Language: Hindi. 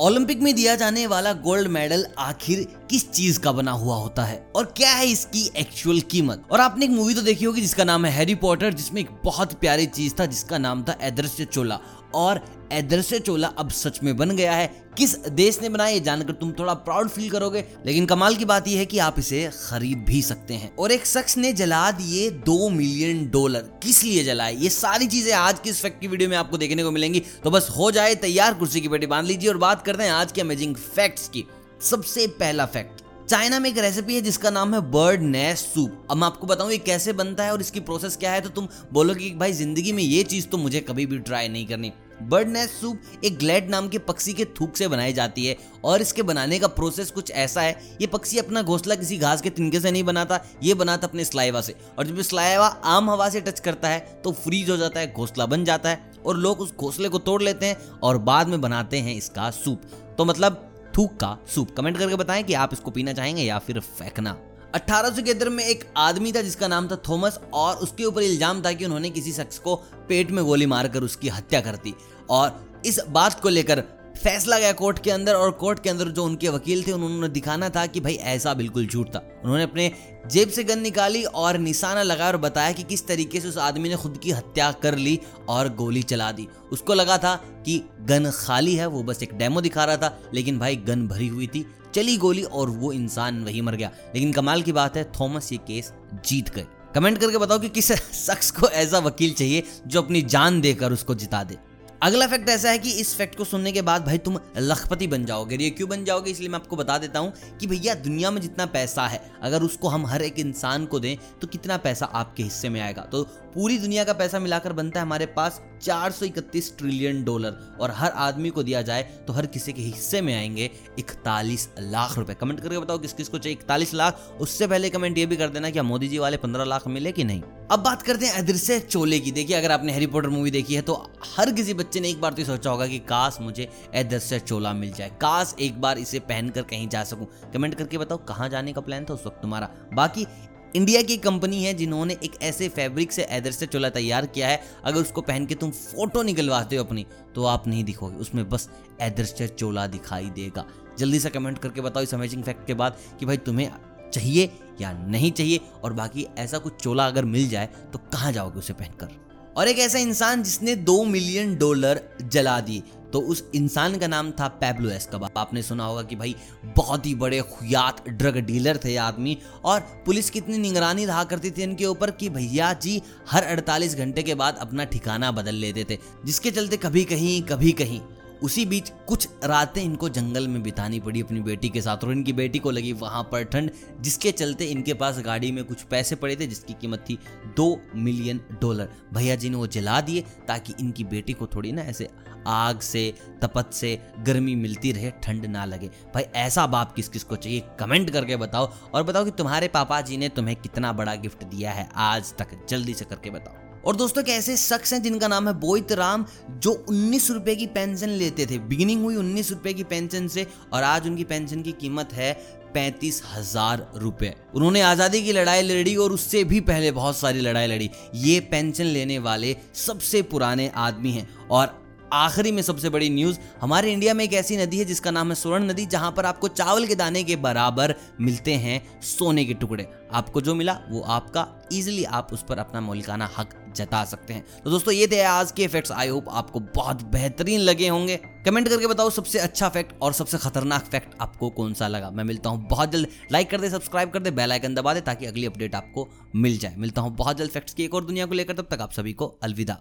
ओलंपिक में दिया जाने वाला गोल्ड मेडल आखिर किस चीज़ का बना हुआ होता है? और क्या है इसकी एक्चुअल कीमत? और आपने एक मूवी तो देखी होगी जिसका नाम है हैरी पॉटर जिसमें एक बहुत प्यारी चीज़ था, जिसका नाम था एदृश्य चोला। और एदृश्य चोला अब सच में बन गया है। किस देश ने बनाया जानकर तुम थोड़ा प्राउड फील करोगे। लेकिन कमाल की बात यह है कि आप इसे खरीद भी सकते हैं। और एक शख्स ने जला दिए दो मिलियन डॉलर किस लिए जलाए ये सारी चीज़ें आज की इस फैक्ट की वीडियो में आपको देखने को मिलेंगी। तो बस हो जाए तैयार, कुर्सी की पेटी बाँध लीजिए और बात करते हैं आज के अमेजिंग फैक्ट्स की। सबसे पहला फैक्ट चाइना में एक रेसिपी है जिसका नाम है बर्ड नेस्ट सूप। अब मैं आपको बताऊँ ये कैसे बनता है और इसकी प्रोसेस क्या है तो तुम बोलोगे कि भाई ज़िंदगी में ये चीज़ तो मुझे कभी भी ट्राई नहीं करनी। बर्ड नेस्ट सूप एक ग्लैड नाम के पक्षी के थूक से बनाई जाती है और इसके बनाने का प्रोसेस कुछ ऐसा है, ये पक्षी अपना घोंसला किसी घास के तिनके से नहीं बनाता, ये बनाता अपने स्लाइवा से। और जब स्लाइवा आम हवा से टच करता है तो फ्रीज हो जाता है, घोंसला बन जाता है और लोग उस घोंसले को तोड़ लेते हैं और बाद में बनाते हैं इसका सूप। तो मतलब थूक का सूप। कमेंट करके बताएँ कि आप इसको पीना चाहेंगे या फिर फेंकना। अठारह सौ के अंदर में एक आदमी था जिसका नाम था थॉमस और उसके ऊपर इल्ज़ाम था कि उन्होंने किसी शख्स को पेट में गोली मारकर उसकी हत्या कर दी। और इस बात को लेकर फैसला गया कोर्ट के अंदर और कोर्ट के अंदर जो उनके वकील थे, उन्होंने दिखाना था कि भाई ऐसा बिल्कुल झूठ था। उन्होंने अपने जेब से गन निकाली और निशाना लगाया और बताया कि किस तरीके से उस आदमी ने खुद की हत्या कर ली और गोली चला दी। उसको लगा था कि गन खाली है, वो बस एक डेमो दिखा रहा था, लेकिन भाई गन भरी हुई थी, चली गोली और वो इंसान वही मर गया। लेकिन कमाल की बात है, थॉमस ये केस जीत गए। कमेंट करके बताओ कि किस शख्स को ऐसा वकील चाहिए जो अपनी जान देकर उसको जिता दे। अगला फैक्ट ऐसा है कि इस फैक्ट को सुनने के बाद भाई तुम लखपति बन जाओगे। ये क्यों बन जाओगे? इसलिए मैं आपको बता देता हूँ कि भैया, दुनिया में जितना पैसा है, अगर उसको हम हर एक इंसान को दें तो कितना पैसा आपके हिस्से में आएगा? तो पूरी दुनिया का पैसा मिलाकर बनता है हमारे पास 431 ट्रिलियन डॉलर और हर आदमी को दिया जाए तो हर किसी के हिस्से में आएँगे इकतालीस लाख रुपए। कमेंट करके बताओ किस किस को चाहिए इकतालीस लाख। उससे पहले कमेंट ये भी कर देना कि मोदी जी वाले पंद्रह लाख मिले कि नहीं? अब बात करते हैं अदृश्य चोले की। देखिए, अगर आपने हैरी पॉटर मूवी देखी है तो हर किसी बच्चे ने एक बार तो सोचा होगा कि काश मुझे अदृश्य चोला मिल जाए। काश एक बार इसे पहनकर कहीं जा सकूँ। कमेंट करके बताओ, कहाँ जाने का प्लान था उस वक्त तुम्हारा? बाकी इंडिया की कंपनी है जिन्होंने एक ऐसे फैब्रिक से से चोला तैयार किया है। अगर उसको पहन के तुम फ़ोटो निकलवाते हो अपनी तो आप नहीं दिखोगे। उसमें बस से चोला दिखाई देगा। जल्दी से कमेंट करके बताओ इस अमेजिंग फैक्ट के बाद कि भाई तुम्हें चाहिए या नहीं चाहिए और बाकी ऐसा कुछ चोला अगर मिल जाए तो कहाँ जाओगे उसे पहनकर? और एक ऐसा इंसान जिसने दो मिलियन डॉलर जला दिए तो उस इंसान का नाम था पैब्लो एस्कबा आपने सुना होगा कि भाई, बहुत ही बड़े खुयात ड्रग डीलर थे आदमी, और पुलिस कितनी निगरानी रहा करती थी इनके ऊपर कि भैया जी, हर 48 घंटे के बाद अपना ठिकाना बदल लेते थे, जिसके चलते कभी कहीं कभी कहीं उसी बीच कुछ रातें इनको जंगल में बितानी पड़ी अपनी बेटी के साथ, और इनकी बेटी को लगी वहाँ पर ठंड, जिसके चलते इनके पास गाड़ी में कुछ पैसे पड़े थे, जिसकी कीमत थी दो मिलियन डॉलर। भैया जी ने वो जला दिए, ताकि इनकी बेटी को थोड़ी ना ऐसे आग से, तपत से गर्मी मिलती रहे, ठंड ना लगे। भाई, ऐसा बाप किस किस को चाहिए? कमेंट करके बताओ, और बताओ कि तुम्हारे पापा जी ने तुम्हें कितना बड़ा गिफ्ट दिया है आज तक। जल्दी से करके बताओ। और दोस्तों ऐसे शख्स हैं जिनका नाम है बोहित राम जो उन्नीस रुपए की पेंशन लेते थे। बिगिनिंग हुई उन्नीस रुपये की पेंशन से और आज उनकी पेंशन की कीमत है पैंतीस हज़ार रुपए। उन्होंने आज़ादी की लड़ाई लड़ी और उससे भी पहले बहुत सारी लड़ाई लड़ी। ये पेंशन लेने वाले सबसे पुराने आदमी हैं और आखिरी में सबसे बड़ी न्यूज़, हमारे इंडिया में एक ऐसी नदी है जिसका नाम है स्वर्ण नदी, जहाँ पर आपको चावल के दाने के बराबर मिलते हैं सोने के टुकड़े। आपको जो मिला, वो आपका इजिली आप उस पर अपना मौलिकाना हक जता सकते हैं। तो दोस्तों, ये थे आज के फैक्ट्स आई होप आपको बहुत बेहतरीन लगे होंगे। कमेंट करके बताओ सबसे अच्छा फैक्ट और सबसे खतरनाक फैक्ट आपको कौन सा लगा। मैं मिलता हूँ बहुत जल्द। लाइक कर दे सब्सक्राइब कर दे बेल आइकन दबा दे ताकि अगली अपडेट आपको मिल जाए। मिलता हूँ बहुत जल्द फैक्ट्स की एक और दुनिया को लेकर। तब तक आप सभी को अलविदा।